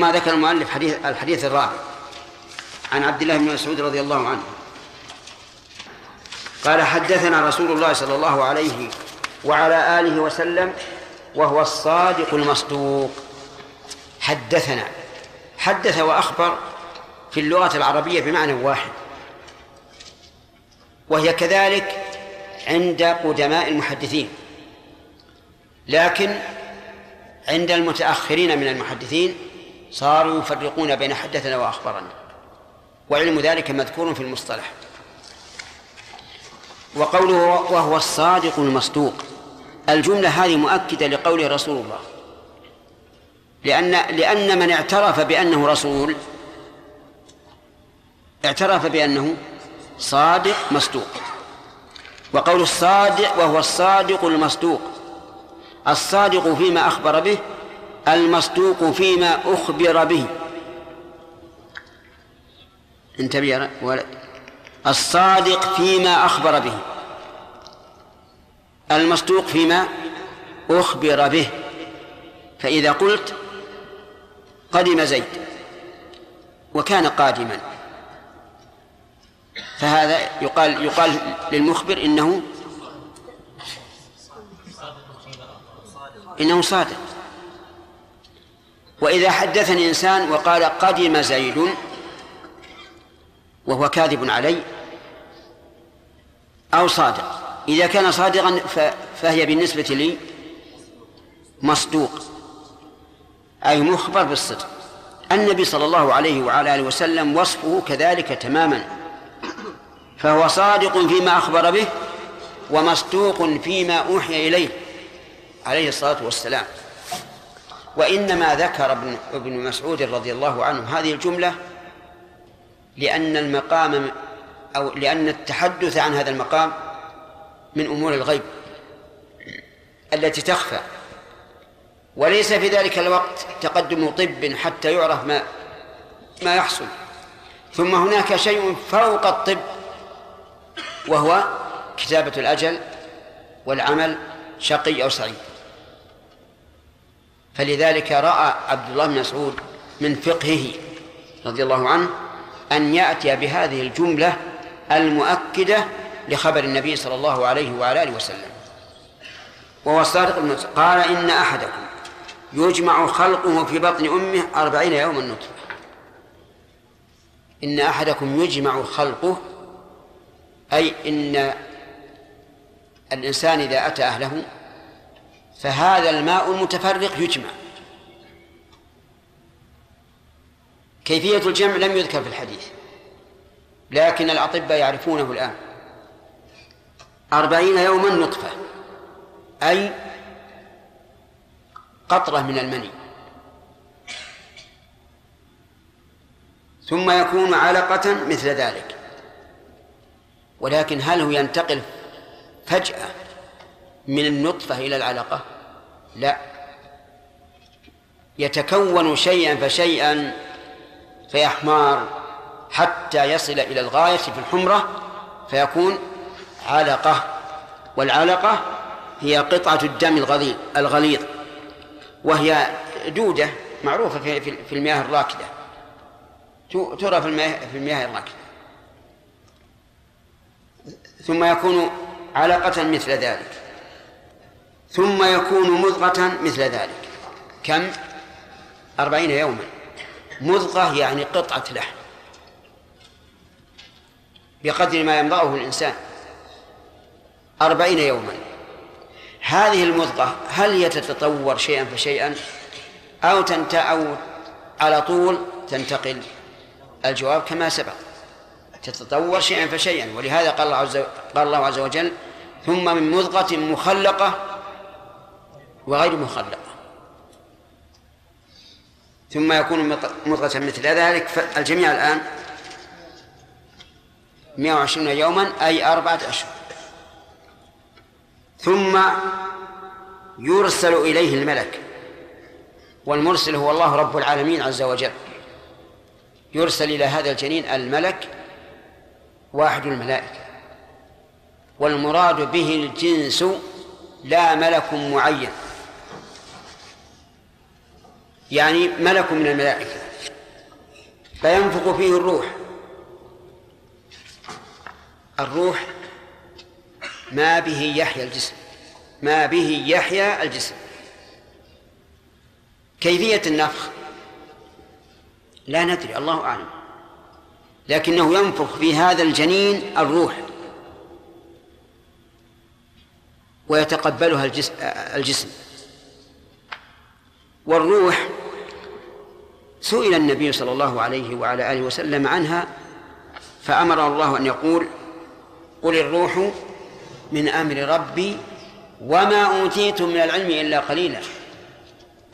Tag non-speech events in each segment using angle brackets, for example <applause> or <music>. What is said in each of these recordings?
ثم ذكر المؤلف حديث الحديث الرابع. عن عبد الله بن مسعود رضي الله عنه. قال حدثنا رسول الله صلى الله عليه وعلى آله وسلم وهو الصادق المصدوق. حدثنا. حدث وأخبر في اللغة العربية بمعنى واحد. وهي كذلك عند قدماء المحدثين. لكن عند المتأخرين من المحدثين صاروا يفرقون بين حدثنا وأخبرنا وعلم ذلك مذكور في المصطلح. وقوله وهو الصادق المصدوق الجملة هذه مؤكدة لقوله رسول الله. لأن لأن من اعترف بأنه رسول اعترف بأنه صادق مصدوق. وقول الصادق وهو الصادق المصدوق الصادق فيما أخبر به المصدوق فيما أخبر به. انتبه يا ولد الصادق فيما أخبر به. المصدوق فيما أخبر به. فإذا قلت قدم زيد وكان قادما. فهذا يقال يقال للمخبر إنه إنه صادق. وإذا حدثني إنسان وقال قدم زيد وهو كاذب علي أو صادق. إذا كان صادقا فهي بالنسبة لي مصدوق أي مخبر بالصدق. النبي صلى الله عليه وعلى آله وسلم وصفه كذلك تماما. فهو صادق فيما أخبر به ومصدوق فيما أوحي إليه عليه الصلاة والسلام. وإنما ذكر ابن, ابن مسعود رضي الله عنه هذه الجملة لأن المقام أو لأن التحدث عن هذا المقام من أمور الغيب التي تخفى. وليس في ذلك الوقت تقدم طب حتى يعرف ما ما يحصل. ثم هناك شيء فوق الطب وهو كتابة الأجل والعمل شقي أو سعيد. فلذلك رأى عبد الله بن مسعود من فقهه رضي الله عنه أن يأتي بهذه الجملة المؤكدة لخبر النبي صلى الله عليه وعلى آله وسلم. وهو الصادق قال إن أحدكم يجمع خلقه في بطن أمه أربعين يوما نطفة. إن أحدكم يجمع خلقه أي إن الإنسان إذا أتى أهله فهذا الماء المتفرق يجمع. كيفية الجمع لم يذكر في الحديث لكن الأطباء يعرفونه الآن. أربعين يوما نطفة أي قطرة من المني. ثم يكون علقة مثل ذلك. ولكن هل هو ينتقل فجأة من النطفة إلى العلقة؟ لا. يتكون شيئا فشيئا فيحمار حتى يصل إلى الغاية في الحمرة فيكون علقة والعلقة هي قطعة الدم الغليظ الغليظ وهي دودة معروفة في في المياه الراكدة. ترى في المياه في المياه الراكدة. ثم يكون علقة مثل ذلك. ثم يكون مضغة مثل ذلك. كم؟ أربعين يوما. مضغة يعني قطعة لحم. بقدر ما يمضغه الإنسان. أربعين يوما. هذه المضغة هل هي تتطور شيئا فشيئا؟ أو تنت أو على طول؟ تنتقل. الجواب كما سبق. تتطور شيئا فشيئا. ولهذا قال الله عز قال الله عز وجل ثم من مضغة مخلقة وغير مخلقة ثم يكون مضغة مثل ذلك فالجميع الآن 120 يوما أي أربعة أشهر. ثم يرسل إليه الملك والمرسل هو الله رب العالمين عز وجل. يرسل إلى هذا الجنين الملك واحد الملائكة والمراد به الجنس لا ملك معين. يعني ملك من الملائكة فينفخ فيه الروح. الروح ما به يحيا الجسم ما به يحيا الجسم. كيفية النفخ؟ لا ندري الله أعلم. لكنه ينفخ في هذا الجنين الروح. ويتقبلها الجسم, الجسم. والروح سئل النبي صلى الله عليه وعلى آله وسلم عنها فأمر الله أن يقول قل الروح من أمر ربي وما أوتيتم من العلم إلا قليلا.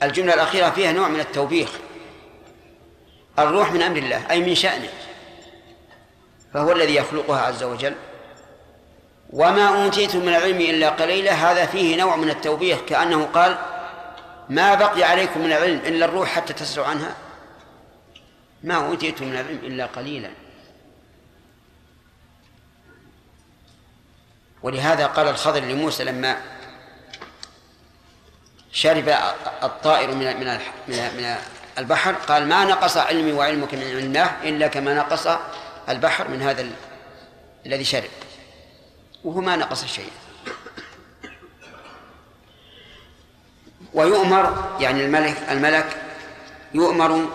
الجملة الأخيرة فيها نوع من التوبيخ. الروح من أمر الله أي من شأنه. فهو الذي يخلقها عز وجل. وما أوتيتم من العلم إلا قليلا هذا فيه نوع من التوبيخ كأنه قال ما بقي عليكم من العلم إلا الروح حتى تسروا عنها. ما أوتيتم من العلم إلا قليلا. ولهذا قال الخضر لموسى لما شرب الطائر من من من البحر قال ما نقص علمي وعلمك من علم الله إلا كما نقص البحر من هذا الذي شرب. وهو ما نقص شيئا. ويؤمر يعني الملك الملك يؤمر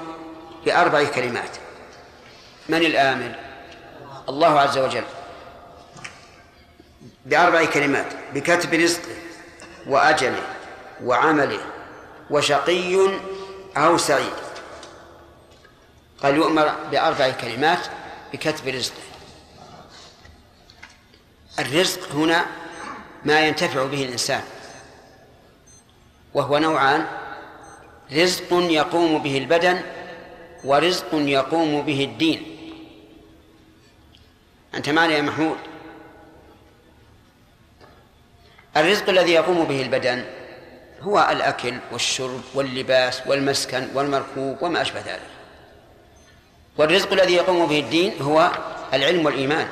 بأربع كلمات. من الآمر الله عز وجل. بأربع كلمات. بكتب رزقه وأجله وعمله وشقي أو سعيد. قال يؤمر بأربع كلمات بكتب رزقه الرزق هنا ما ينتفع به الإنسان. وهو نوعان. رزق يقوم به البدن ورزق يقوم به الدين. أنت معنا يا محمود؟ الرزق الذي يقوم به البدن هو الأكل والشرب واللباس والمسكن والمركوب وما أشبه ذلك. والرزق الذي يقوم به الدين هو العلم والإيمان.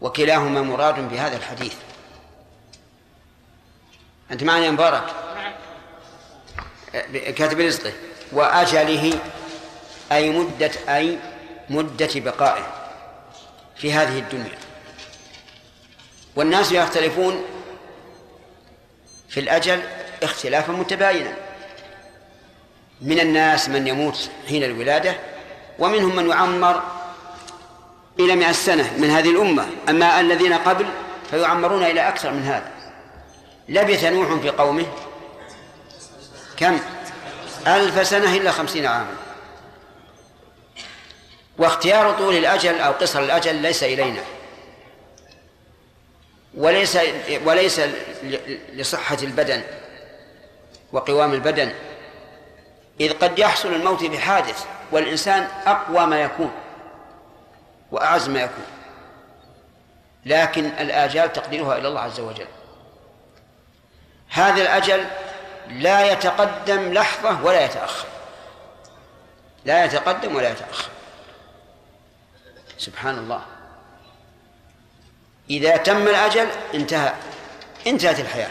وكلاهما مراد بهذا الحديث. أنت معنا يا مبارك؟ كاتب رزقه وأجله أي مدة أي مدة بقائه في هذه الدنيا. والناس يختلفون في الأجل اختلافا متباينا. من الناس من يموت حين الولادة ومنهم من يعمر إلى مئة سنة من هذه الأمة. أما الذين قبل فيعمرون إلى أكثر من هذا. لبث نوح في قومه كم؟ ألف سنة إلا خمسين عاما واختيار طول الأجل أو قصر الأجل ليس إلينا. وليس وليس لصحة البدن وقوام البدن. إذ قد يحصل الموت بحادث والإنسان أقوى ما يكون وأعز ما يكون. لكن الآجال تقديرها إلى الله عز وجل. هذا الأجل لا يتقدم لحظة ولا يتأخر. لا يتقدم ولا يتأخر. سبحان الله. إذا تم الأجل انتهى. انتهت الحياة.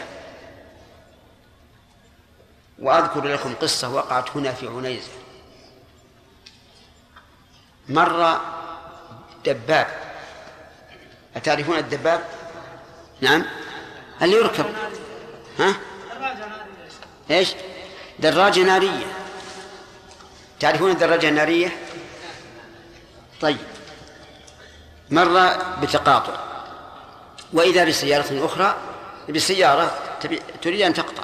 وأذكر لكم قصة وقعت هنا في عنيزة. مر دباب. أتعرفون الدباب؟ نعم. اللي يركب. ها؟ إيش؟ دراجة نارية. تعرفون الدراجة النارية؟ طيب. مر بتقاطع. وإذا بسيارة أخرى بسيارة تريد أن تقطع.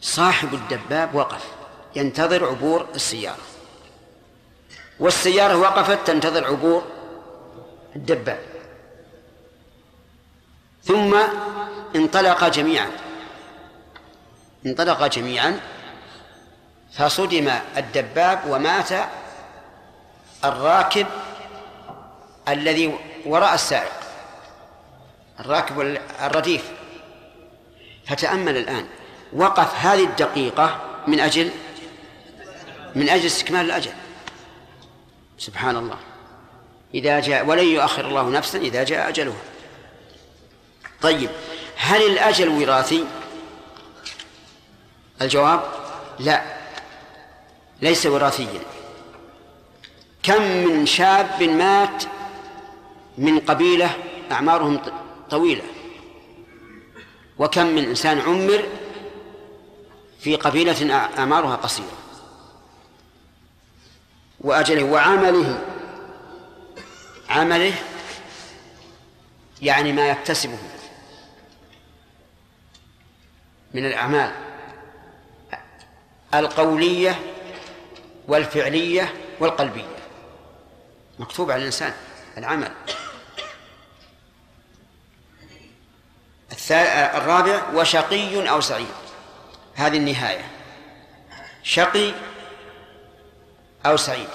صاحب الدباب وقف. ينتظر عبور السيارة. والسيارة وقفت تنتظر عبور الدباب. ثم انطلق جميعا. انطلق جميعا فصدم الدباب ومات الراكب الذي وراء السائق الراكب الرديف. فتأمل الآن وقف هذه الدقيقة من أجل من أجل استكمال الأجل. سبحان الله. إذا جاء ولن يؤخر الله نفسا إذا جاء أجلها. طيب هل الأجل وراثي؟ الجواب لا ليس وراثيا. كم من شاب مات من قبيلة أعمارهم طويلة وكم من إنسان عمر في قبيلة أعمارها قصيرة. وأجله وعمله عمله يعني ما يكتسبه من الأعمال. القولية والفعلية والقلبية. مكتوب على الإنسان العمل. الرابع وشقي أو سعيد. هذه النهاية. شقي أو سعيد.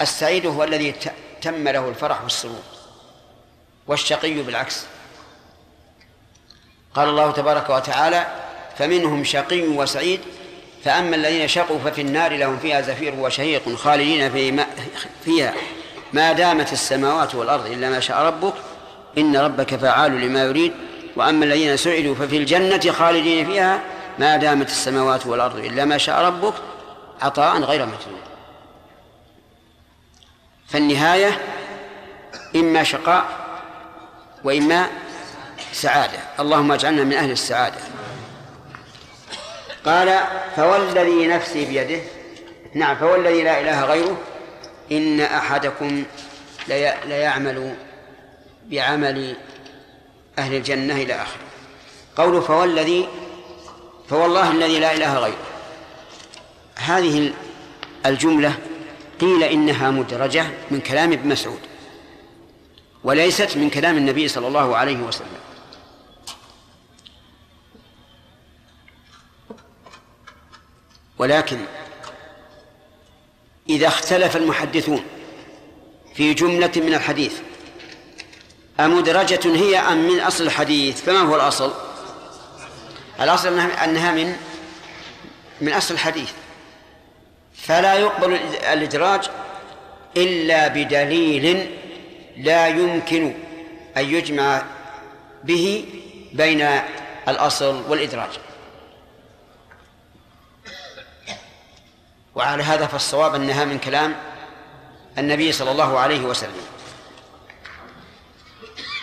السعيد هو الذي تم له الفرح والسرور والشقي بالعكس. قال الله تبارك وتعالى فمنهم شقي وسعيد فأما الذين شقوا ففي النار لهم فيها زفير وشهيق خالدين في ما فيها. ما دامت السماوات والأرض إلا ما شاء ربك إن ربك فعال لما يريد. وأما الذين سعدوا ففي الجنة خالدين فيها ما دامت السماوات والأرض إلا ما شاء ربك عطاء غير مجنون. فالنهاية إما شقاء وإما سعادة. اللهم اجعلنا من أهل السعادة. قال فوالذي نفسي بيده نعم فوالذي لا إله غيره إن أحدكم ليعمل بعمل أهل الجنة إلى آخره. قوله فوالذي فوالله الذي لا إله غيره. هذه الجملة قيل إنها مدرجة من كلام ابن مسعود وليست من كلام النبي صلى الله عليه وسلم. ولكن إذا اختلف المحدثون في جملة من الحديث أمدرجة هي أم من أصل الحديث؟ فما هو الأصل؟ الأصل أنها من من أصل الحديث. فلا يقبل الإدراج إلا بدليل لا يمكن أن يجمع به بين الأصل والإدراج. وعلى هذا فالصواب أنها من كلام النبي صلى الله عليه وسلم.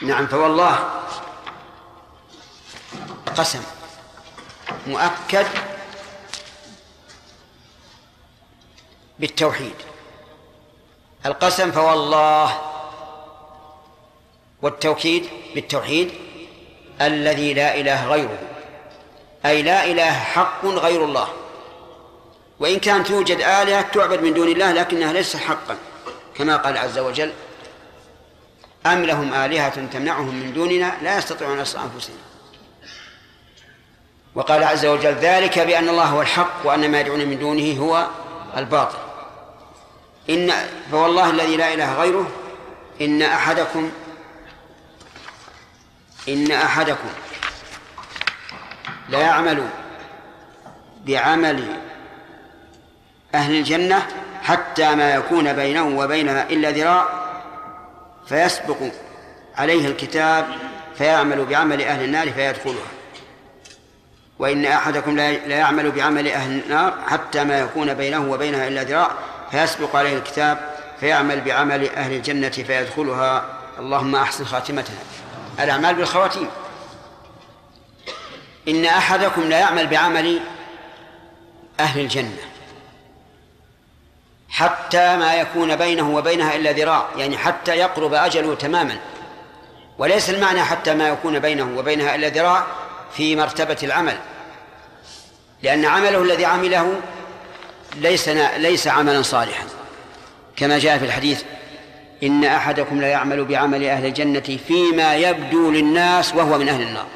نعم فوالله قسم مؤكد بالتوحيد. القسم فوالله والتوكيد بالتوحيد الذي لا إله غيره أي لا إله حق غير الله. وإن كانت توجد آلهة تعبد من دون الله لكنها ليست حقا كما قال عز وجل أم لهم آلهة تمنعهم من دوننا لا يستطيعون نصر أنفسهم. وقال عز وجل ذلك بأن الله هو الحق وأن ما يدعون من دونه هو الباطل. إن فوالله الذي لا إله غيره إن أحدكم إن أحدكم لا يعمل بعمل أهل الجنة حتى ما يكون بينه وبينها إلا ذراع فيسبق عليه الكتاب فيعمل بعمل أهل النار فيدخلها. وإن أحدكم لا يعمل بعمل أهل النار حتى ما يكون بينه وبينها إلا ذراع فيسبق عليه الكتاب فيعمل بعمل أهل الجنة فيدخلها. اللهم أحسن خاتمتنا. الأعمال بالخواتيم. إن أحدكم لا يعمل بعمل أهل الجنة حتى ما يكون بينه وبينها إلا ذراع يعني حتى يقرب أجله تماما. وليس المعنى حتى ما يكون بينه وبينها إلا ذراع في مرتبة العمل. لأن عمله الذي عمله ليس ليس عملا صالحا. كما جاء في الحديث إن أحدكم لا يعمل بعمل أهل الجنة فيما يبدو للناس وهو من أهل النار.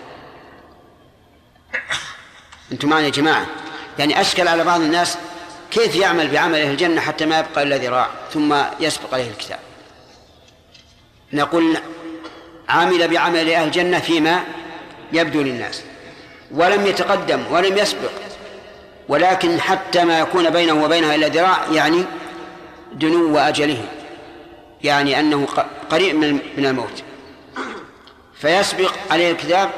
أنتم معنا يا جماعة؟ يعني أشكل على بعض الناس كيف يعمل بعمل أهل الجنة حتى ما يبقى إلا ذراع ثم يسبق عليه الكتاب. نقول عمل بعمل أهل الجنة فيما يبدو للناس. ولم يتقدم ولم يسبق ولكن حتى ما يكون بينه وبينها إلا ذراع يعني دنو أجله يعني أنه قريب من الموت. فيسبق عليه الكتاب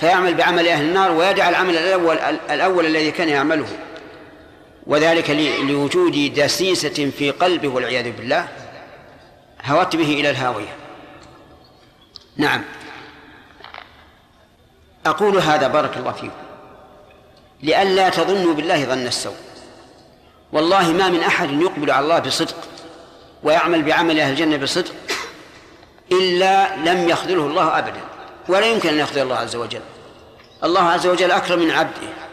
فيعمل بعمل أهل النار ويدع العمل الأول الأول الذي كان يعمله. وذلك لوجود دسيسة في قلبه والعياذ بالله هوت به إلى الهاوية. نعم. أقول هذا بارك الله فيكم لئلا تظنوا بالله ظن السوء. والله ما من أحد يقبل على الله بصدق ويعمل بعمل أهل الجنة بصدق إلا لم يخذله الله أبدا ولا يمكن أن يخذل الله عز وجل. الله عز وجل أكرم من عبده.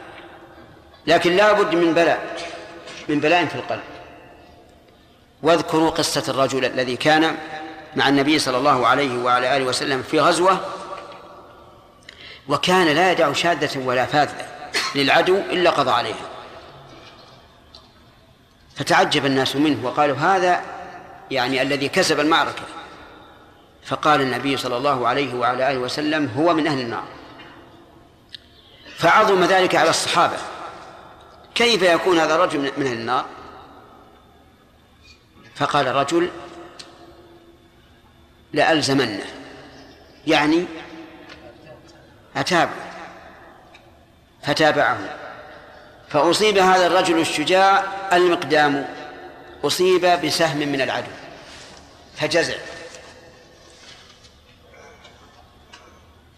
لكن لا بد من بلاء من بلاء في القلب. واذكروا قصة الرجل الذي كان مع النبي صلى الله عليه وعلى آله وسلم في غزوة وكان لا يدع شاذة ولا فاذة للعدو إلا قضى عليها. فتعجب الناس منه وقالوا هذا يعني الذي كسب المعركة. فقال النبي صلى الله عليه وعلى آله وسلم هو من أهل النار. فعظم ذلك على الصحابة. كيف يكون هذا الرجل من أهل النار؟ فقال الرجل لألزمنه يعني أتاب فتابعه. فأصيب هذا الرجل الشجاع المقدام أصيب بسهم من العدو فجزع.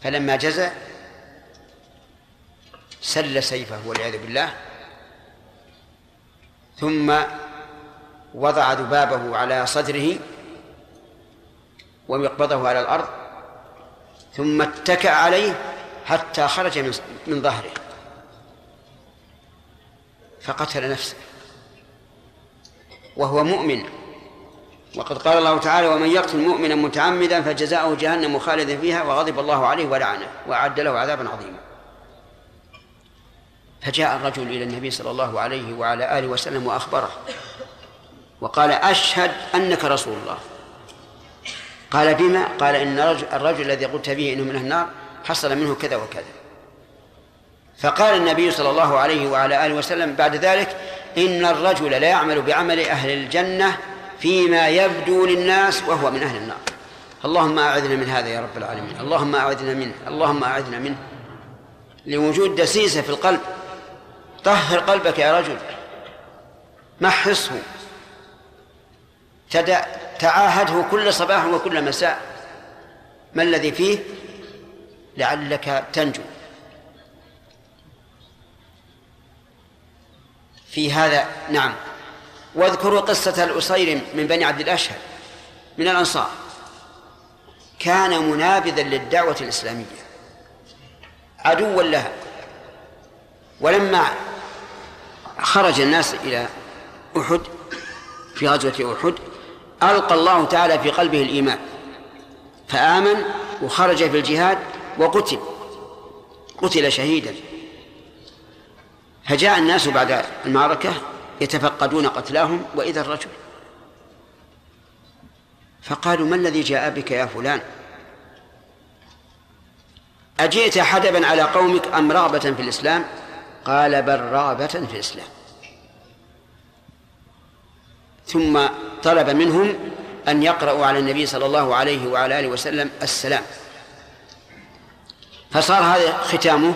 فلما جزع سل سيفه والعياذ بالله ثم وضع ذبابه على صدره ومقبضه على الأرض ثم اتكأ عليه حتى خرج من ظهره. فقتل نفسه. وهو مؤمن. وقد قال الله تعالى ومن يقتل مؤمنا متعمدا فجزاؤه جهنم خالدا فيها وغضب الله عليه ولعنه وأعد له عذابا عظيما. فجاء الرجل إلى النبي صلى الله عليه وعلى آله وسلم وأخبره وقال أشهد أنك رسول الله. قال بما؟ قال إن الرجل الذي قلت به إنه من النار حصل منه كذا وكذا. فقال النبي صلى الله عليه وعلى آله وسلم بعد ذلك إن الرجل لا يعمل بعمل أهل الجنة فيما يبدو للناس وهو من أهل النار. اللهم أعذنا من هذا يا رب العالمين. اللهم أعذنا منه. اللهم أعذنا منه. لوجود دسيسة في القلب طهر قلبك يا رجل. محصه تعاهده كل صباح وكل مساء. ما الذي فيه؟ لعلك تنجو. في هذا نعم. واذكروا قصة الأصير من بني عبد الأشهر من الأنصار. كان منابذا للدعوة الإسلامية. عدوا لها. ولما خرج الناس إلى أحد في غزوة أحد ألقى الله تعالى في قلبه الإيمان فآمن وخرج في الجهاد وقتل قتل شهيدا. فجاء الناس بعد المعركة يتفقدون قتلاهم وإذا الرجل؟ فقالوا ما الذي جاء بك يا فلان؟ أجئت حدبا على قومك أم رغبة في الإسلام؟ قال بل رغبة في الإسلام. ثم طلب منهم أن يقرأوا على النبي صلى الله عليه وعلى آله وسلم السلام. فصار هذا ختامه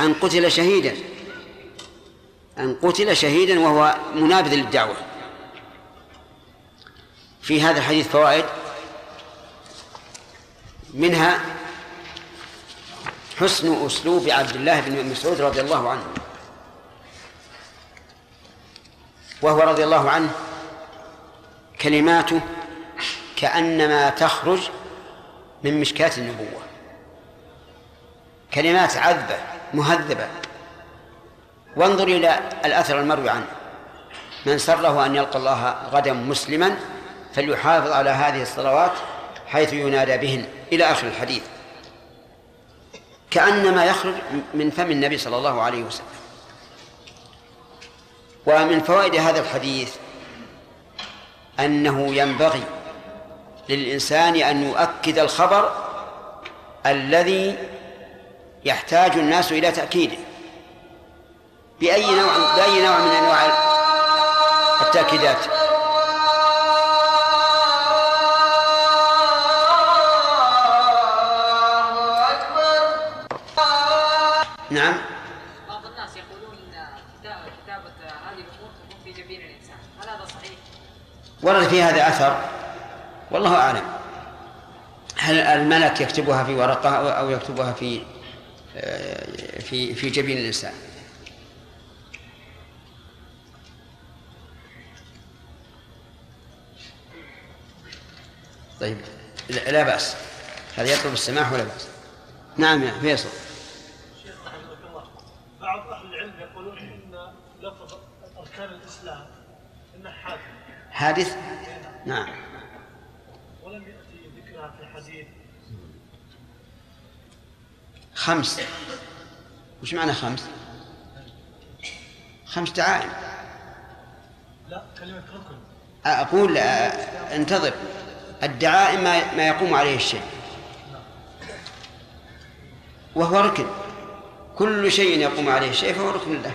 أن قتل شهيدا أن قتل شهيدا وهو منابذ للدعوة. في هذا الحديث فوائد منها حسن أسلوب عبد الله بن مسعود رضي الله عنه. وهو رضي الله عنه كلماته كأنما تخرج من مشكاة النبوة. كلمات عذبة مهذبة. وانظر إلى الأثر المروي عنه. من سره أن يلقى الله غدا مسلما فليحافظ على هذه الصلوات حيث ينادى بهن. إلى آخر الحديث. كأنما يخرج من فم النبي صلى الله عليه وسلم. ومن فوائد هذا الحديث أنه ينبغي للإنسان أن يؤكد الخبر الذي يحتاج الناس إلى تأكيده بأي نوع بأي نوع من أنواع التأكيدات. نعم. بعض الناس يقولون إن كتابة هذه الأمور تكون في جبين الإنسان. هل هذا صحيح؟ ورد في هذا أثر. والله أعلم. هل الملك يكتبها في ورقة أو يكتبها في آه، في في جبين الإنسان؟ طيب لا بأس. هذا يطلب السماح ولا بأس؟ نعم يا فيصل. حادث؟ نعم. ولم يأتي ذكرها في حديث خمس. وش معنى خمس؟ خمس دعائم. لا كلمة ركن. أقول آه، انتظر. الدعائم ما ما يقوم عليه الشيء. وهو ركن. كل شيء يقوم عليه الشيء فهو ركن له.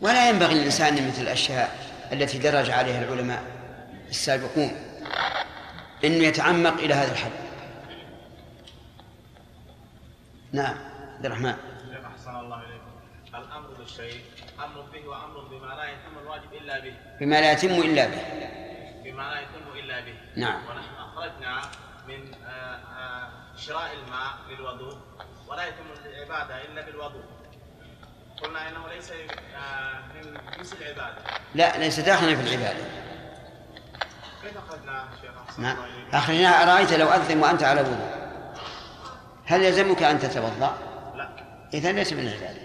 ولا ينبغي للإنسان مثل الأشياء. التي درج عليها العلماء السابقون أنه يتعمق إلى هذا الحد. نعم عبد الرحمن. أحسن الله إليكم. الأمر بالشيء أمر به وأمر بما لا يتم الواجب إلا به. بما لا يتم إلا به. بما لا يتم إلا به. نعم. ونحن أخرجنا من آه، آه، شراء الماء للوضوء. ولا يتم إلا بالوضوء قلنا إنه ليس آه، من جنس العبادة. لا ليس داخلا في العبادة. كيف أخرجنا شيخ نعم. أرأيت لو أذن وأنت على وضوء هل يلزمك أن تتوضأ؟ لا. إذا ليس من العبادة.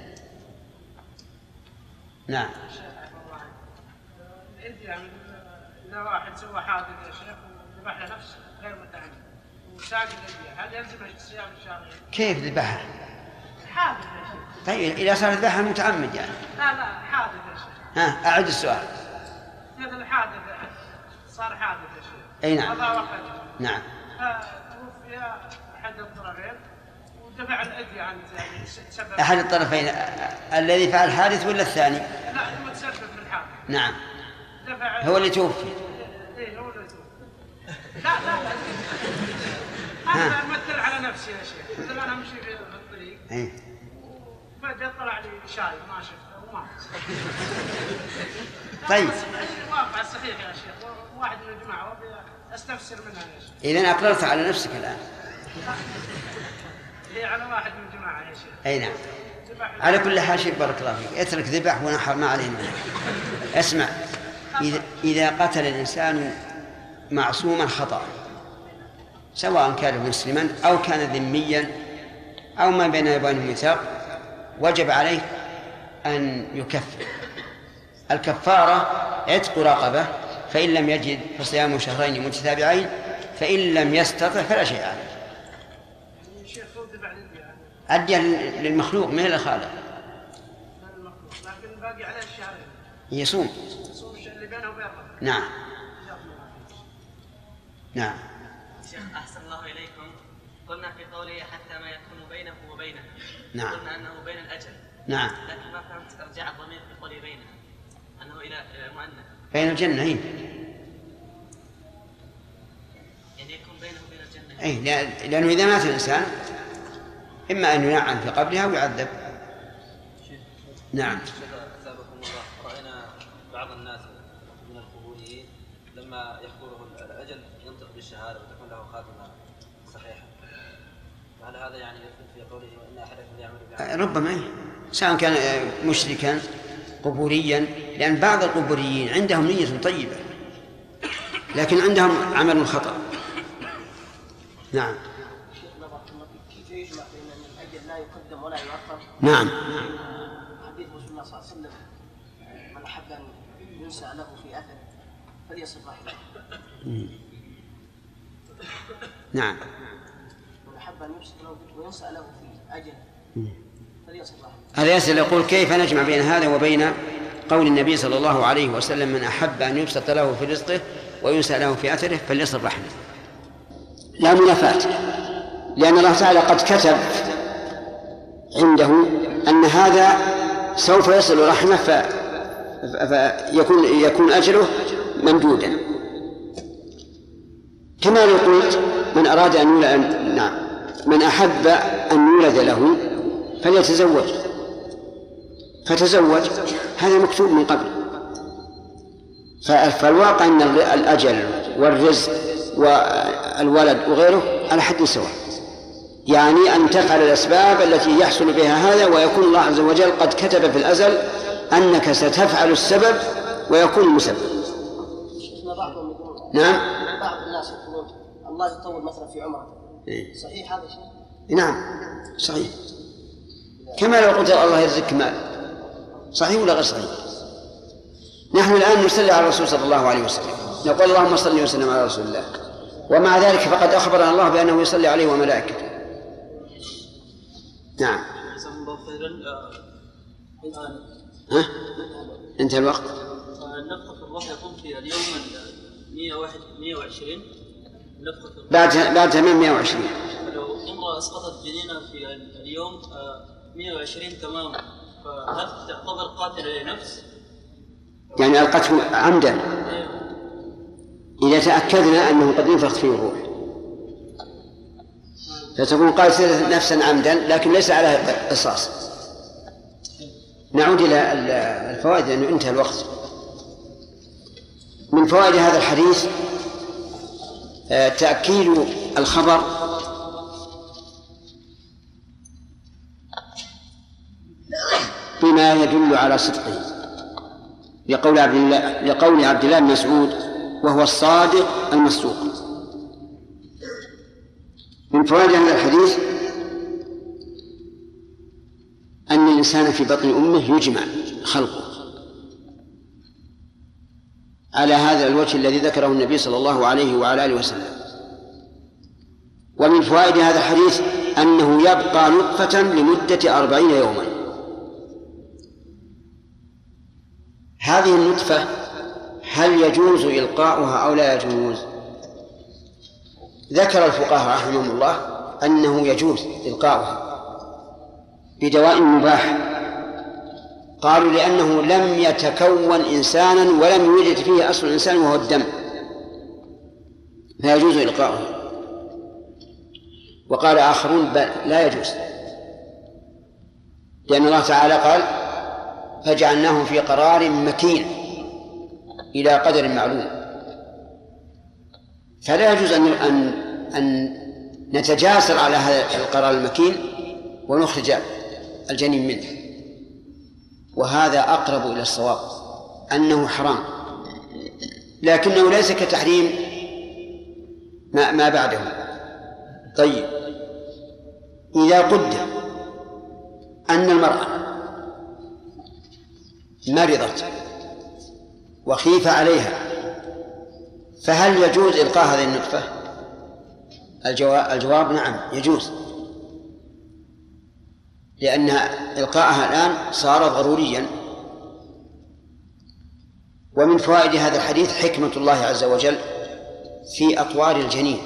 نعم. اذا واحد سوى حادث يا شيخ وذبح لنفسه غير متعمد وساق الأدية هل يلزم صيام الشهرين؟ كيف ذبحها؟ حادث يا شيخ طيب إذا صار ذبحها متعمد يعني. لا لا حادث يا شيخ. ها أعد السؤال. هذا الحادث صار حادث يا شيخ. أي نعم. قضى وقت نعم. فتوفي أحد الطرفين ودفع الأدية عن أحد الطرفين الذي فعل الحادث ولا الثاني؟ لا المتسبب في الحادث. نعم. دفع هو اللي توفي. إيه هو اللي يتوب. لا لا لا. أنا أمثل على نفسي يا شيخ. أنا أمشي في إيه. فجاه طلع لي شاي ما شفته وما <laughs> طيب. الواقع الصحيح يا شيخ واحد من الجماعة أستفسر منها يا شيخ. إذا أقررت على نفسك الآن. <laughs> هي على واحد من الجماعة يا شيخ. أي نعم. على كل حال شيء بارك الله فيك. اترك ذبح ونحر ما علينا. اسمع إذا, إذا قتل الإنسان معصوما خطأ سواء كان مسلما أو كان ذميا أو ما بين وبينه ميثاق وجب عليه أن يكفر. الكفارة عتق رقبة فإن لم يجد فصيام شهرين متتابعين فإن لم يستطع فلا شيء عليه. الشيخ هو ذبح لي يعني أدي للمخلوق من الخالق لكن باقي عليه الشهرين يصوم. يصوم اللي بينه وبين نعم. نعم. شيخ أحسن الله إليكم. قلنا في قوله حتى ما يكون بينه وبينها نعم. قلنا أنه بين الأجل. نعم. لكن ما فهمت إرجاع الضمير في قوله بينها إلى إلى مؤنث. بين الجنة أي. يعني يكون بينه وبين الجنة. أي لأ- لأنه إذا مات الإنسان إما أن ينعم في قبرها أو يعذب. نعم أثابكم الله رأينا بعض الناس من القبوريين لما يحضره الأجل ينطق بالشهادة وتكون له خاتمة صحيحة فهل هذا يعني يدخل في قوله وإن أحدكم يعمل بعمل ربما. سواء كان آه، مشركا قبوريا لأن بعض القبوريين عندهم نية طيبة لكن عندهم عمل خطأ نعم؟ نعم حديث رسول الله صلى الله عليه وسلم من ان ينسى له في نعم من أحب أن يبسط له وينسى له في أجل فليصل رحمه هذا يسأل يقول كيف نجمع بين هذا وبين قول النبي صلى الله عليه وسلم من أحب أن يبسط له في رزقه وينسى له في أثره فليصل رحمه. لا منافاة. لأن الله تعالى قد كتب عنده أن هذا سوف يصل رحمه ف... فيكون يكون أجله ممدودا. كما لو قلت من أراد أن يولد نعم. من أحب أن يولد له فليتزوج. فتزوج هذا مكتوب من قبل. فالواقع أن ال- الأجل والرزق والولد وغيره على حد سواء. يعني أن تفعل الأسباب التي يحصل بها هذا ويكون الله عز وجل قد كتب في الأزل أنك ستفعل السبب ويكون المسبب نعم؟ بعض الناس يقولون الله يطول مثلا في عمره. إيه. صحيح هذا الشيء؟ نعم صحيح. كما لو قلت الله يرزقك مال. صحيح ولا غير صحيح؟ نحن الآن نصلي على الرسول صلى الله عليه وسلم. نقول اللهم صل وسلم على رسول الله. ومع ذلك فقد أخبرنا الله بأنه يصلي عليه وملائكته. نعم. ها؟ انتهى الوقت. نفخة الروح يكون في اليوم ال 101 120 نفخة الروح بعد بعد تمام 120 لو امرأة أسقطت جنينها في ال- اليوم آه، 120 تماما تعتبر لنفس؟ يعني ألقته عمدا. إذا تأكدنا أنه قد نفخت فيه الروح. فتكون قاتلة نفسا عمدا لكن ليس عليها قصاص نعود إلى ال- الفوائد لأنه انتهى الوقت. من فوائد هذا الحديث آه، تأكيد الخبر بما يدل على صدقه. لقول عبد الله لقول عبد الله بن مسعود وهو الصادق المصدوق. من فوائد هذا الحديث أن الإنسان في بطن أمه يجمع خلقه. على هذا الوجه الذي ذكره النبي صلى الله عليه وعلى آله وسلم. ومن فوائد هذا الحديث أنه يبقى نطفة لمدة أربعين يوما. هذه النطفة هل يجوز إلقاؤها أو لا يجوز؟ ذكر الفقهاء رحمهم الله أنه يجوز إلقاؤها بدواء مباح. قالوا لأنه لم يتكون إنسانا ولم يوجد فيه أصل الإنسان وهو الدم. فيجوز إلقاؤه وقال آخرون بل لا يجوز. لأن الله تعالى قال فجعلناه في قرار مكين إلى قدر معلوم. فلا يجوز أن أن أن نتجاسر على هذا القرار المكين ونخرج الجنين منه. وهذا أقرب إلى الصواب أنه حرام. لكنه ليس كتحريم ما ما بعده. طيب. إذا قدر أن المرأة مرضت وخيف عليها فهل يجوز إلقاء هذه النطفة؟ الجواب, نعم يجوز. لأن إلقاءها الآن صار ضروريا. ومن فوائد هذا الحديث حكمة الله عز وجل في أطوار الجنين.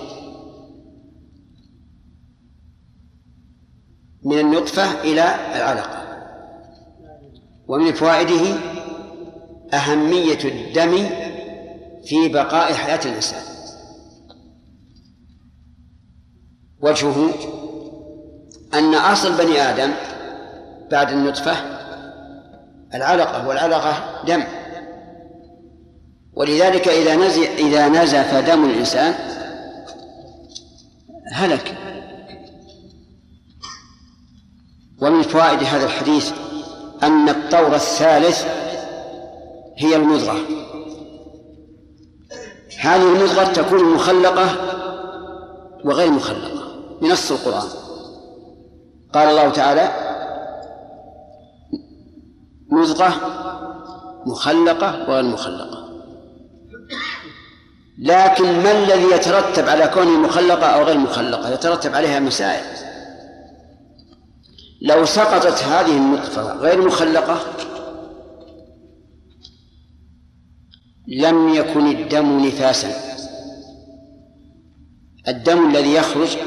من النطفة إلى العلقة. ومن فوائده أهمية الدم في بقاء حياة الإنسان. وجهه أن أصل بني آدم بعد النطفة العلقة والعلقة دم. ولذلك إذا نزف إذا نزف دم الإنسان هلك. ومن فوائد هذا الحديث أن الطور الثالث هي المضغة. هذه المضغة تكون مخلقة وغير مخلقة بنص القرآن. قال الله تعالى مضغة مخلقة وغير مخلقة. لكن ما الذي يترتب على كونه مخلقة أو غير مخلقة؟ يترتب عليها مسائل. لو سقطت هذه النطفة غير مخلقة؟ لم يكن الدم نفاسا. الدم الذي يخرج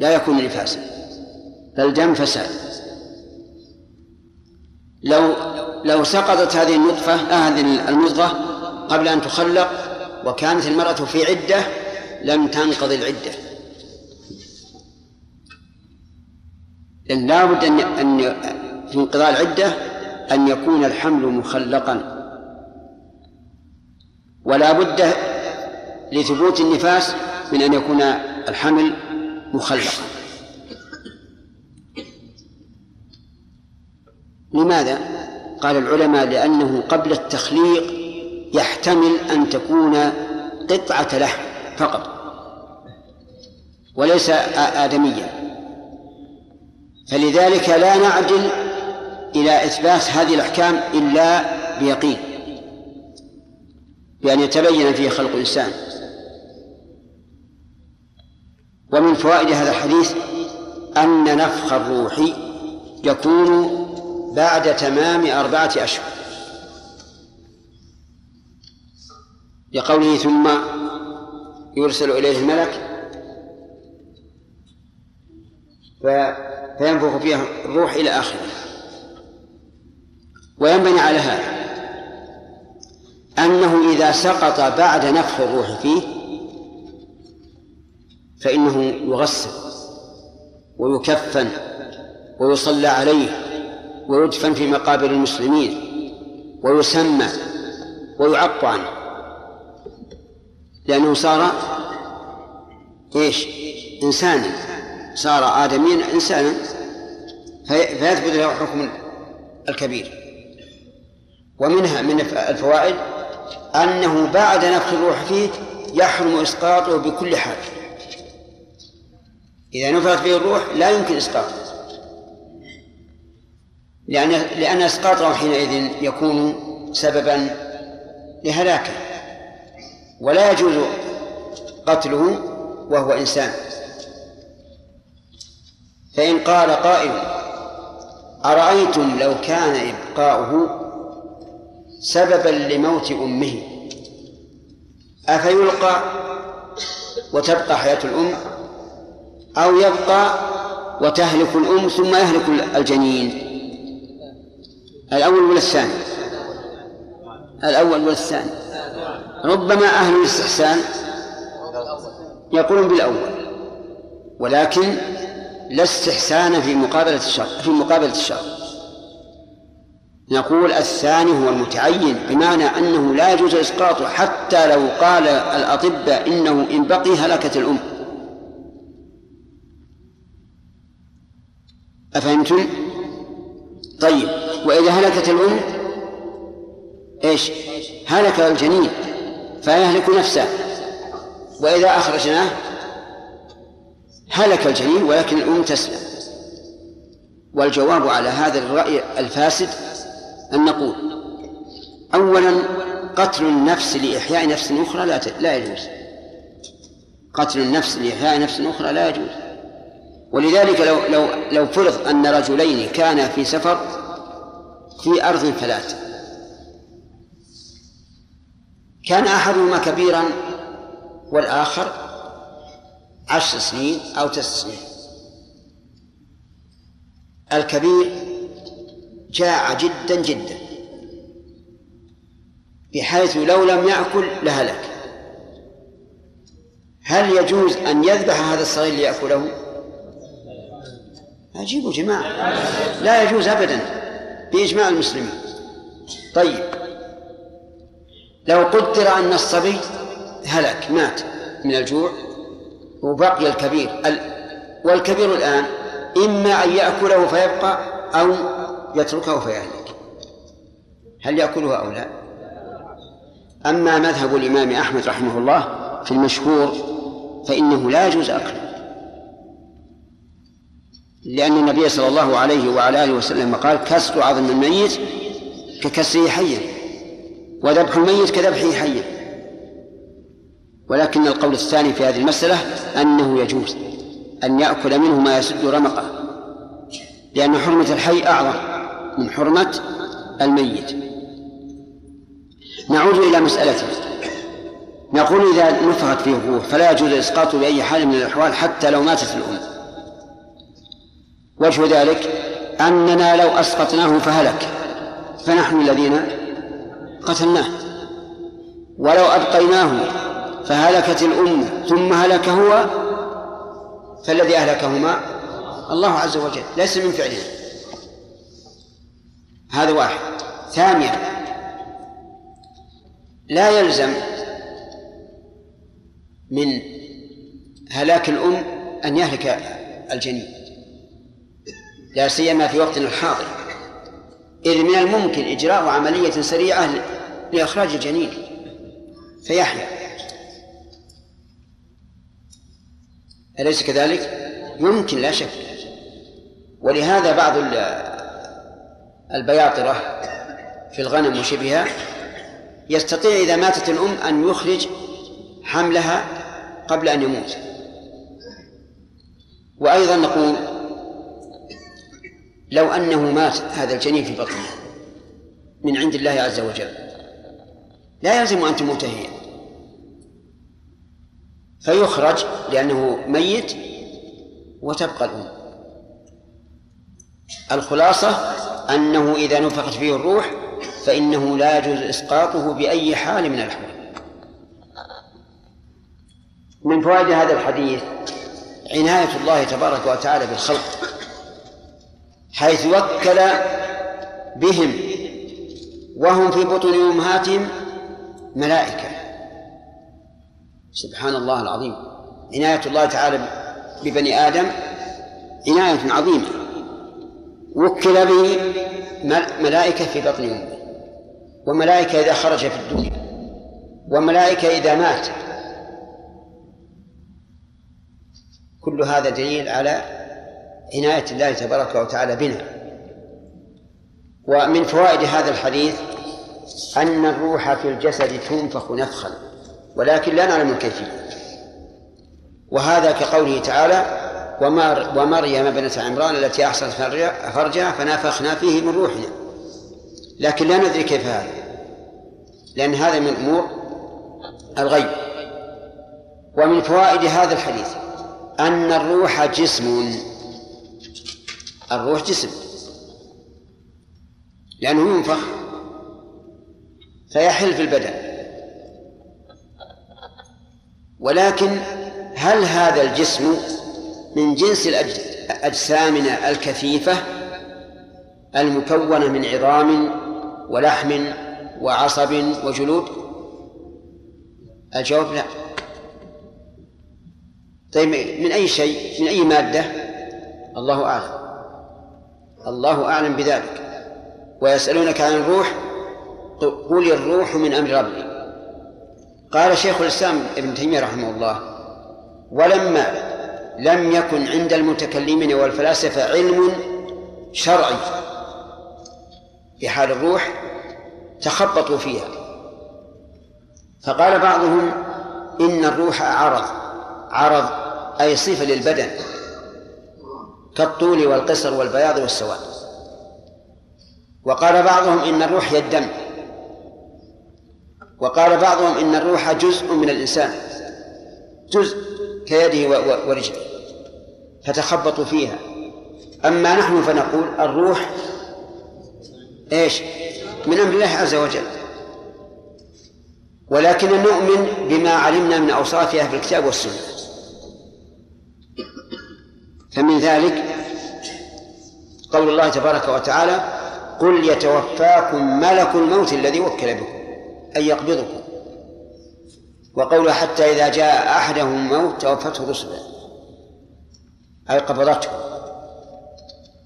لا يكون نفاسا بل دم فساد. لو لو سقطت هذه النطفة آه هذه المضغة قبل أن تخلق وكانت المرأة في عدة لم تنقضي العدة. لأن لا بد أن أن في انقضاء العدة أن يكون الحمل مخلقا. ولا بد لثبوت النفاس من أن يكون الحمل مخلقا. لماذا؟ قال العلماء لأنه قبل التخليق يحتمل أن تكون قطعة لحم فقط وليس آدميا. فلذلك لا نعدل إلى إثبات هذه الأحكام إلا بيقين بأن يتبين فيه خلق الإنسان. ومن فوائد هذا الحديث أن نفخ الروح يكون بعد تمام أربعة أشهر. لقوله ثم يرسل إليه الملك فينفخ فيها الروح إلى آخره. وينبني على هذا أنه إذا سقط بعد نفخ الروح فيه فإنه يغسل ويكفن ويصلى عليه ويدفن في مقابر المسلمين ويسمى ويعق عنه لأنه صار إيش؟ إنسانا. صار آدميا إنسانا فيثبت له حكم الكبير. ومنها من الفوائد أنه بعد نفخ الروح فيه يحرم إسقاطه بكل حال. إذا نفخت فيه الروح لا يمكن إسقاطه لأن لأن إسقاطه حينئذ يكون سببا لهلاكه. ولا يجوز قتله وهو إنسان. فإن قال قائل أرأيتم لو كان إبقاؤه سببا لموت أمه؟ أفيلقى وتبقى حياة الأم أو يبقى وتهلك الأم ثم يهلك الجنين؟ الأول ولا الثاني؟ الأول ولا الثاني؟ ربما أهل الاستحسان يقولون بالأول ولكن لا استحسان في مقابلة الشر في مقابلة الشر نقول الثاني هو المتعين بمعنى أنه لا يجوز إسقاطه حتى لو قال الأطباء إنه إن بقي هلكت الأم أفهمتم؟ طيب وإذا هلكت الأم إيش؟ هلك الجنين فيهلك نفسه وإذا أخرجناه هلك الجنين ولكن الأم تسلم. والجواب على هذا الرأي الفاسد أن نقول أولا قتل النفس لإحياء نفس أخرى لا لا يجوز. قتل النفس لإحياء نفس أخرى لا يجوز. ولذلك لو لو لو فرض أن رجلين كانا في سفر في أرض فلات. كان أحدهما كبيرا والآخر عشر سنين أو تسع سنين. الكبير جاع جدا جدا بحيث لو لم يأكل لهلك. هل يجوز أن يذبح هذا الصغير ليأكله؟ أجيبوا جماعة. لا يجوز أبدا بإجماع المسلمين. طيب لو قدر أن الصبي هلك مات من الجوع وبقي الكبير. والكبير الآن إما أن يأكله فيبقى أو يتركه فيهلك. هل يأكله أو لا؟ أما مذهب الإمام أحمد رحمه الله في المشهور فإنه لا يجوز أكله. لأن النبي صلى الله عليه وعلى آله وسلم قال كسر عظم الميت ككسره حيا وذبح الميت كذبحه حيا. ولكن القول الثاني في هذه المسألة أنه يجوز أن يأكل منه ما يسد رمقه لأن حرمة الحي أعظم من حرمة الميت. نعود إلى مسألته نقول إذا نفخت فيه الروح فلا يجوز إسقاطه بأي حال من الأحوال حتى لو ماتت الأم. وجه ذلك أننا لو أسقطناه فهلك فنحن الذين قتلناه. ولو أبقيناه فهلكت الأم ثم هلك هو فالذي أهلكهما؟ الله عز وجل ليس من فعلنا هذا واحد. ثانيا لا يلزم من هلاك الأم أن يهلك الجنين لا سيما في وقتنا الحاضر. إذ من الممكن إجراء عملية سريعة لإخراج الجنين فيحيا. أليس كذلك؟ يمكن لا شك. ولهذا بعض البياطرة في الغنم وشبهها يستطيع إذا ماتت الأم أن يخرج حملها قبل أن يموت. وأيضا نقول لو أنه مات هذا الجنين في بطنه من عند الله عز وجل لا يلزم أن تموت هي. فيخرج لأنه ميت وتبقى الأم. الخلاصة أنه إذا نفخت فيه الروح فإنه لا يجوز إسقاطه بأي حال من الأحوال. من فوائد هذا الحديث عناية الله تبارك وتعالى بالخلق حيث وكل بهم وهم في بطون أمهاتهم ملائكة. سبحان الله العظيم. عناية الله تعالى ببني آدم عناية عظيمة. وكل به ملائكة في بطن أمه. وملائكة إذا خرج في الدنيا. وملائكة إذا مات. كل هذا دليل على عناية الله تبارك وتعالى بنا. ومن فوائد هذا الحديث أن الروح في الجسد تنفخ نفخا. ولكن لا نعلم الكيفية. وهذا كقوله تعالى ومريم بنة عمران التي أحصت فرجها فنفخنا فيه من روحنا. لكن لا ندري كيف هذا لأن هذا من أمور الغيب. ومن فوائد هذا الحديث أن الروح جسم. الروح جسم. لأنه ينفخ فيحل في البدن. ولكن هل هذا الجسم من جنس أجسامنا الكثيفة المكونة من عظام ولحم وعصب وجلود؟ الجواب لا. طيب من أي شيء؟ من أي مادة؟ الله أعلم. الله أعلم بذلك. ويسألونك عن الروح قل الروح من أمر ربي. قال شيخ الإسلام ابن تيمية رحمه الله ولما لم يكن عند المتكلمين والفلاسفة علم شرعي في حال الروح تخبطوا فيها. فقال بعضهم إن الروح عرض عرض أي صفة للبدن كالطول والقصر والبياض والسواد. وقال بعضهم إن الروح هي الدم. وقال بعضهم إن الروح جزء من الإنسان جزء كيده ورجله فتخبطوا فيها. أما نحن فنقول الروح إيش؟ من أمر الله عز وجل. ولكن نؤمن بما علمنا من أوصافها في الكتاب والسنة. فمن ذلك قول الله تبارك وتعالى قل يتوفاكم ملك الموت الذي وكل بكم أي يقبضكم وقوله حتى إذا جاء أحدهم الموت توفته رسله. أي قبضته.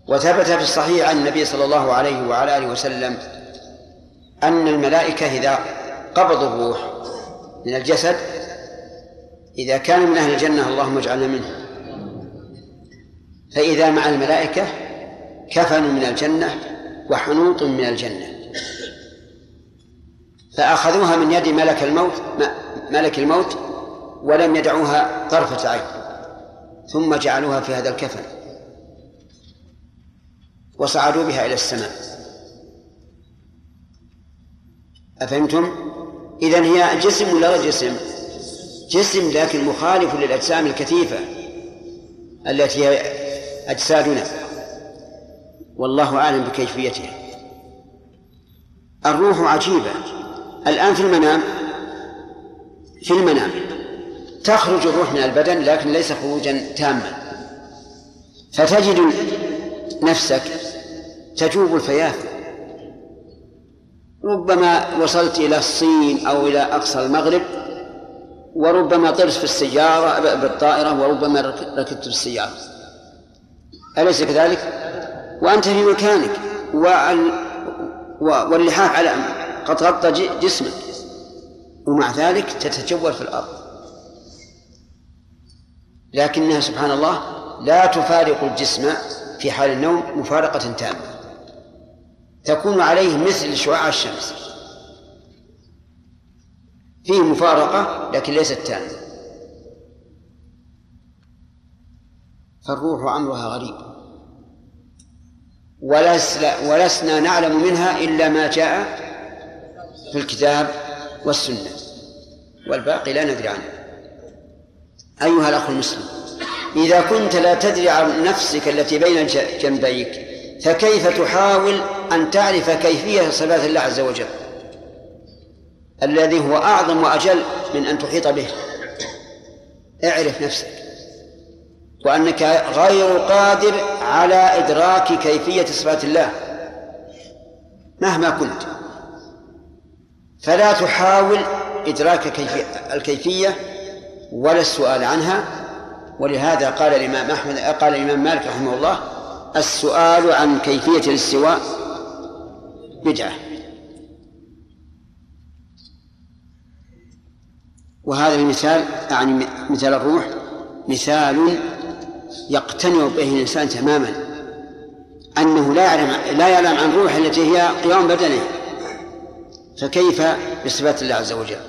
وثبت في الصحيح عن النبي صلى الله عليه وعلى آله وسلم أن الملائكة إذا قبضوا الروح من الجسد إذا كان من أهل الجنة اللهم اجعلنا منهم. فإذا مع الملائكة كفن من الجنة وحنوط من الجنة. فأخذوها من يد ملك الموت ملك الموت ولم يدعوها طرفة عين ثم جعلوها في هذا الكفن. وصعدوا بها إلى السماء. أفهمتم؟ إذا هي جسم ولا جسم؟ جسم لكن مخالف للأجسام الكثيفة التي هي أجسادنا. والله أعلم بكيفيتها. الروح عجيبة. الآن في المنام. في المنام. تخرج الروح من البدن لكن ليس خروجا تاما. فتجد نفسك تجوب الفيافع ربما وصلت إلى الصين أو إلى أقصى المغرب وربما طرت في السيارة بالطائرة وربما ركبت في السيارة أليس كذلك؟ وأنت في مكانك واللحاف على قد غطى جسمك ومع ذلك تتجول في الأرض. لكنها سبحان الله لا تفارق الجسم في حال النوم مفارقة تامة. تكون عليه مثل شعاع الشمس. فيه مفارقة لكن ليست تامة. فالروح أمرها غريب. ولسنا نعلم منها إلا ما جاء في الكتاب والسنة والباقي لا ندري عنه. أيها الأخ المسلم إذا كنت لا تدري عن نفسك التي بين جنبيك فكيف تحاول أن تعرف كيفية صفات الله عز وجل؟ الذي هو أعظم وأجل من أن تحيط به. اعرف نفسك. وأنك غير قادر على إدراك كيفية صفات الله. مهما كنت. فلا تحاول إدراك كيفية الكيفية ولا السؤال عنها. ولهذا قال الإمام أحمد قال الإمام مالك رحمه الله السؤال عن كيفية الاستواء بدعة. وهذا المثال يعني مثال الروح مثال يقتنع به الإنسان تماما أنه لا يعلم لا يعلم عن روح التي هي قيام بدنه. فكيف بصفات الله عز وجل؟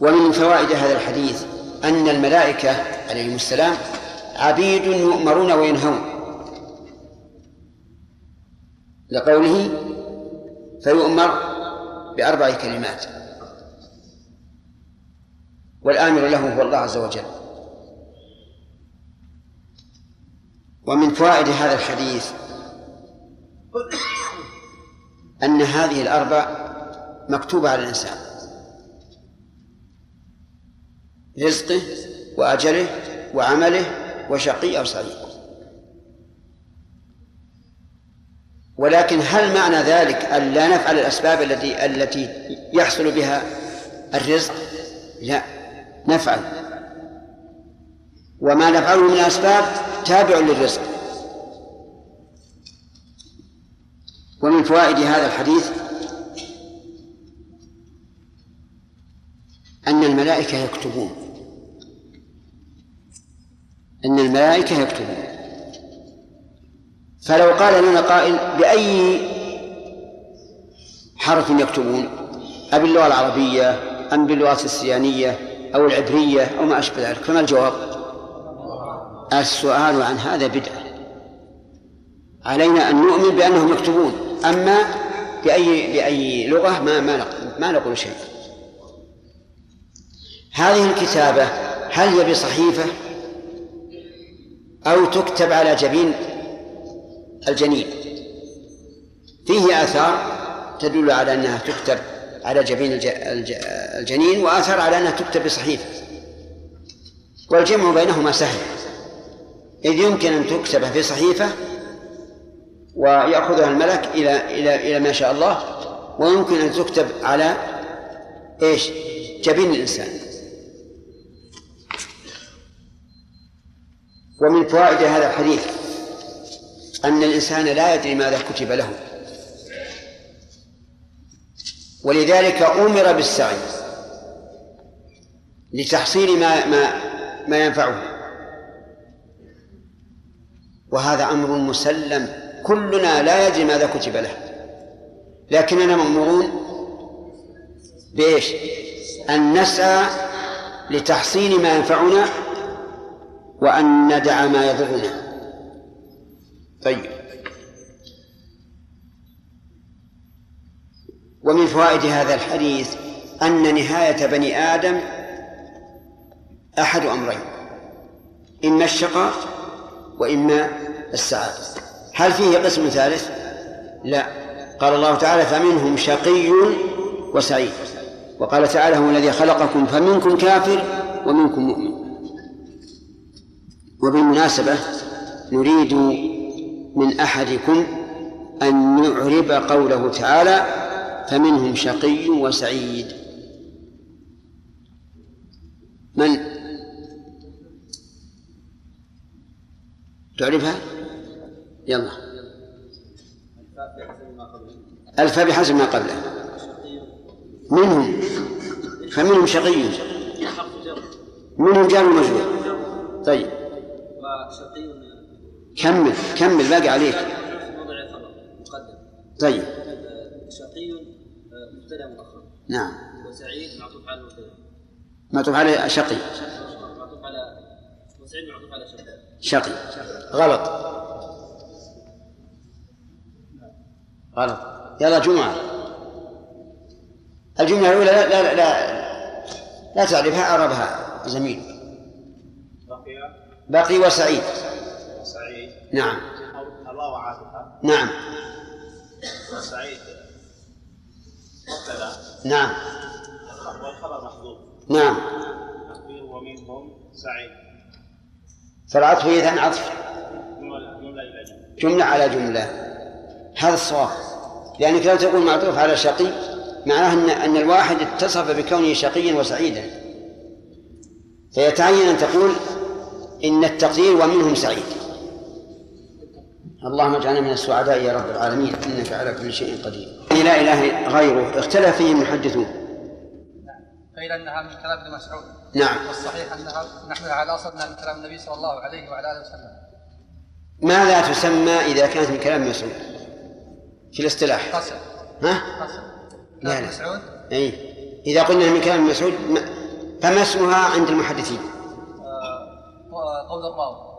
ومن فوائد هذا الحديث أن الملائكة عليهم السلام عبيد يؤمرون وينهون. لقوله فيؤمر بأربع كلمات. والآمر له هو الله عز وجل. ومن فوائد هذا الحديث أن هذه الأربع مكتوبة على الإنسان. رزقه وأجله وعمله وشقي أو سعيد. ولكن هل معنى ذلك أن لا نفعل الأسباب التي التي يحصل بها الرزق؟ لا نفعل. وما نفعله من الأسباب تابع للرزق. ومن فوائد هذا الحديث أن الملائكة يكتبون. أن الملائكة يكتبون. فلو قال لنا قائل بأي حرف يكتبون؟ أباللغة العربية أم باللغة السيانية أو العبرية أو ما أشبه ذلك فما الجواب؟ السؤال عن هذا بدعة. علينا أن نؤمن بأنهم يكتبون. أما بأي بأي لغة ما ما ما نقول شيء. هذه الكتابة هل هي بصحيفة أو تكتب على جبين الجنين؟ فيه آثار تدل على أنها تكتب على جبين الجنين وآثار على أنها تكتب بصحيفة. والجمع بينهما سهل. إذ يمكن أن تكتب في صحيفة ويأخذها الملك إلى إلى إلى ما شاء الله ويمكن أن تكتب على إيش؟ جبين الإنسان. ومن فوائد هذا الحديث أن الإنسان لا يدري ماذا كتب له. ولذلك أمر بالسعي لتحصيل ما ما ما ينفعه. وهذا أمر مسلم. كلنا لا يدري ماذا كتب له. لكننا مأمورون بإيش؟ أن نسعى لتحصيل ما ينفعنا وأن ندع ما يضرنا. طيب. ومن فوائد هذا الحديث أن نهاية بني آدم أحد أمرين إما الشقاء وإما السعادة. هل فيه قسم ثالث؟ لا. قال الله تعالى فمنهم شقي وسعيد. وقال تعالى هو الذي خلقكم فمنكم كافر ومنكم مؤمن. وبالمناسبة نريد من أحدكم أن يعرب قوله تعالى فمنهم شقي وسعيد. من؟ تعرفها؟ يلا. الفاء بحسب ما قبله. منهم. فمنهم شقي. منهم جار ومجرور طيب. كمل كمل باقي عليك. طيب. شقي مبتدا مؤخر نعم. وسعيد معطوف على المبتدا معطوف على شقي معطوف على وسعيد معطوف على شقي. شقي. غلط. غلط. يلا جمعة. الجملة الأولى لا لا لا, لا تعرفها أعربها زميل. بقي. بقي وسعيد. سعيد نعم. الله عاطفة نعم. سعيد مبتدا نعم. والخبر محذوف نعم. بقي ومنهم سعيد. فالعطف إذن عطف. جملة على جملة. هذا الصواب. لأنك لو تقول معطوف على شقي معناه أن أن الواحد اتصف بكونه شقيا وسعيدا. فيتعين أن تقول إن التقدير ومنهم سعيد. اللهم اجعلنا من السعداء يا رب العالمين. إنك على كل شيء قدير. لا إله غيره. اختلف فيه المحدثون قيل أنها من كلام ابن مسعود. نعم. والصحيح أنها نحملها على أصل انها من كلام النبي صلى الله عليه وعلى آله وسلم. ماذا تسمى إذا كانت من كلام مسعود؟ في الاصطلاح. قصر. ها؟ قصر. لا لا. مسعود؟ أي إذا قلنا من كلام مسعود ما- فما اسمها عند المحدثين؟ آه، قول الراوي.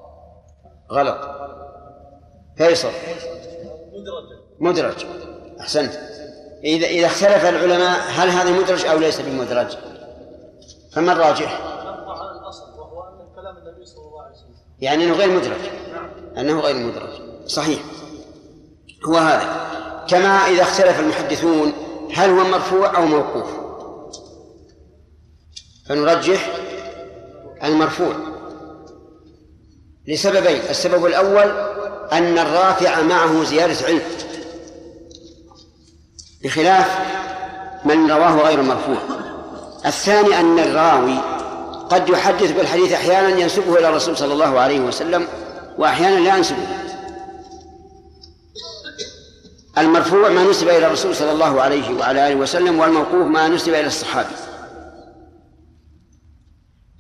غلط. فيصل. مدرج. أحسنت. إذا إذا اختلف العلماء هل هذا مدرج أو ليس بمدرج؟ فما الراجح؟ يعني أنه غير مدرج. أنه غير مدرج. صحيح. هو هذا كما إذا اختلف المحدثون هل هو مرفوع أو موقوف. فنرجح المرفوع لسببين السبب الأول أن الرافع معه زيادة علم بخلاف من رواه غير مرفوع. الثاني أن الراوي قد يحدث بالحديث أحيانا ينسبه إلى الرسول صلى الله عليه وسلم وأحيانا لا ينسبه. المرفوع ما نسب إلى الرسول صلى الله عليه وعلى آله وسلم والموقوف ما نسب إلى الصحابي.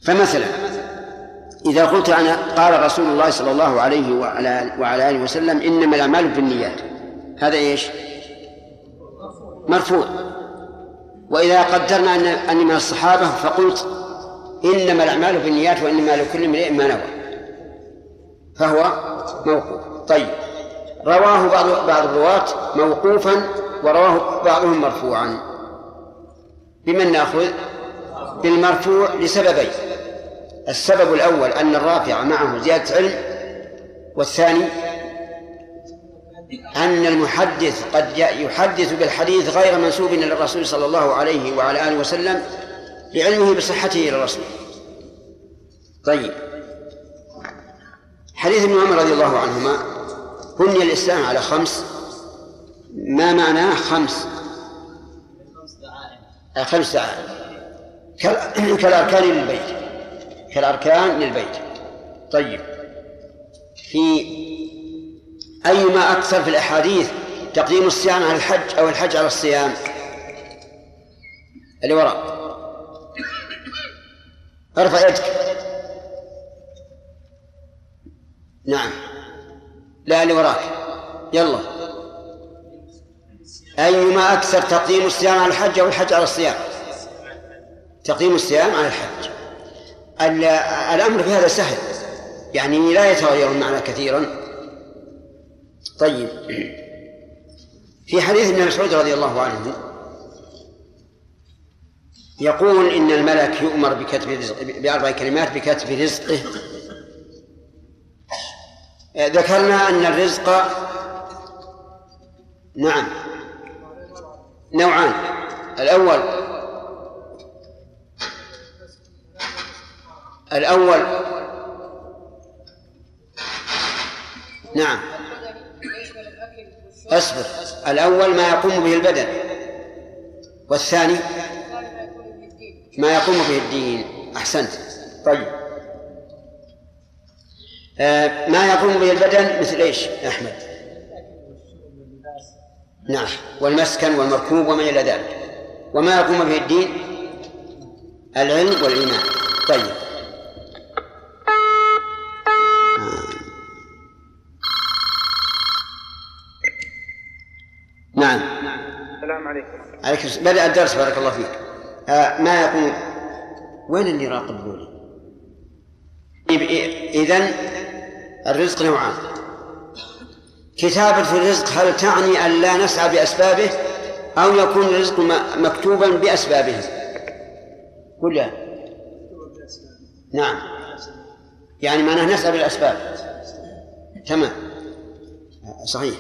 فمثلا إذا قلت أنا قال رسول الله صلى الله عليه وعلى وعلى آله وسلم إنما الأعمال بالنيات. هذا إيش؟ مرفوع. وإذا قدرنا أن أني من الصحابة فقلت إنما الأعمال بالنيات وإنما لكل امرئ ما نوى. فهو موقوف. طيب. رواه بعض بعض الرواة موقوفا ورواه بعضهم مرفوعا. بمن نأخذ؟ بالمرفوع لسببين. السبب الأول أن الرافع معه زيادة علم والثاني أن المحدث قد يحدث بالحديث غير منسوب إلى الرسول صلى الله عليه وعلى آله وسلم لعلمه بصحته إلى الرسول. طيب. حديث ابن عمر رضي الله عنهما بني الإسلام على خمس. ما معناه خمس؟ خمس دعائم. كال- كالأركان للبيت. كالأركان للبيت. طيب. في أيما أكثر في الأحاديث تقديم الصيام على الحج أو الحج على الصيام؟ اللي وراء. ارفع يدك. نعم. لا اللي وراك. يلا. أيما أكثر تقديم الصيام على الحج أو الحج على الصيام؟ تقديم الصيام على الحج. ال- الأمر في هذا سهل. يعني لا يتغير المعنى كثيرا. طيب. في حديث ابن مسعود رضي الله عنه يقول إن الملك يؤمر بكتب بأربع كلمات بكتب رزقه ذكرنا أن الرزق نعم. نوعان. الأول الأول نعم. أصبر. الأول ما يقوم به البدن. والثاني ما يقوم به الدين. أحسنت. طيب. ما يقوم به البدن مثل إيش يا أحمد؟ نعم والمسكن والمركوب وما إلى ذلك. وما يقوم به الدين؟ العلم والإيمان. طيب. نعم. السلام عليكم. عليك الس- بدأ الدرس بارك الله فيك. آه ما يقول وين اللي يراقب ذولي؟ إذن الرزق نوعان. كتابة الرزق هل تعني أن لا نسعى بأسبابه أو يكون الرزق مكتوبا بأسبابه؟ قل نعم. يعني معناه نسعى بالأسباب. تمام. صحيح.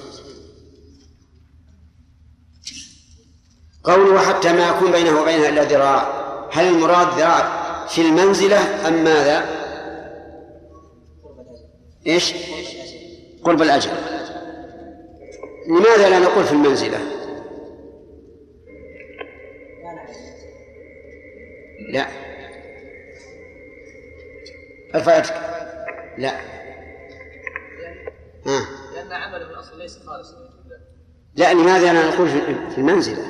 قوله حتى ما يكون بينه وبينها إلا ذراع. هل المراد ذراع في المنزلة أم ماذا؟ إيش؟ قرب الأجل. لماذا لا نقول في المنزلة؟ لا. ارفع يدك لا. ها. لأن عمله في الاصل ليس خالصا لا لماذا لا نقول في- في المنزلة؟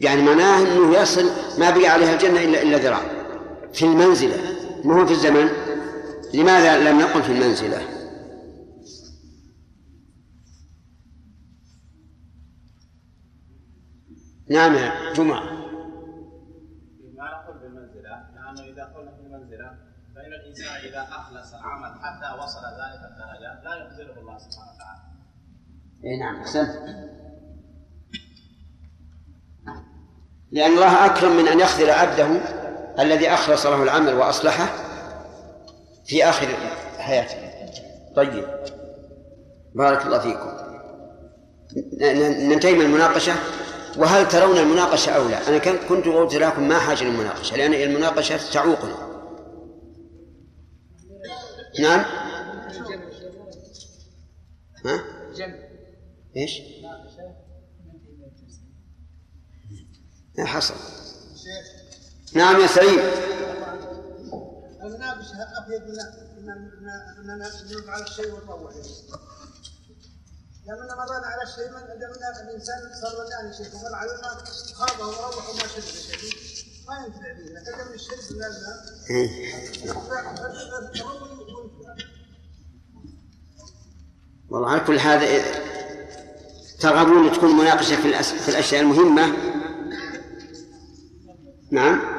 يعني معناه أنه يصل ما بقي عليها الجنة إلا إلا ذراع. في المنزلة ما هو في الزمن. لماذا لم نقل في المنزلة؟ نعم يا جمعة. ما نقول بالمنزلة لأنه إذا قلنا فإن الإنسان إذا أخلص العمل حتى وصل ذلك الدرجة لا يخزله الله سبحانه وتعالى. اي نعم أحسنت. لأن الله أكرم من أن يخذل عبده الذي أخلص له العمل وأصلحه. في آخر حياته طيب. بارك الله فيكم. ننتهي من المناقشة. وهل ترون المناقشة أو لا؟ أنا كنت كنت قلت لكم ما حاجة للمناقشة لأن المناقشة تعوقنا. نعم؟ ها؟ إيش؟ لا حصل. نعم يا سليم المناقشة أفيد من أننا نجيب على الشيء ونروح لما مرينا على الشيء من دمنا الإنسان صار يعني شيء ومر علينا خاض وروح وما شرب شيء. ما ينتفع به لكن من الشرب من الماء والله على كل هذا ترغبون تكون مناقشة في, الأشياء المهمة. نعم.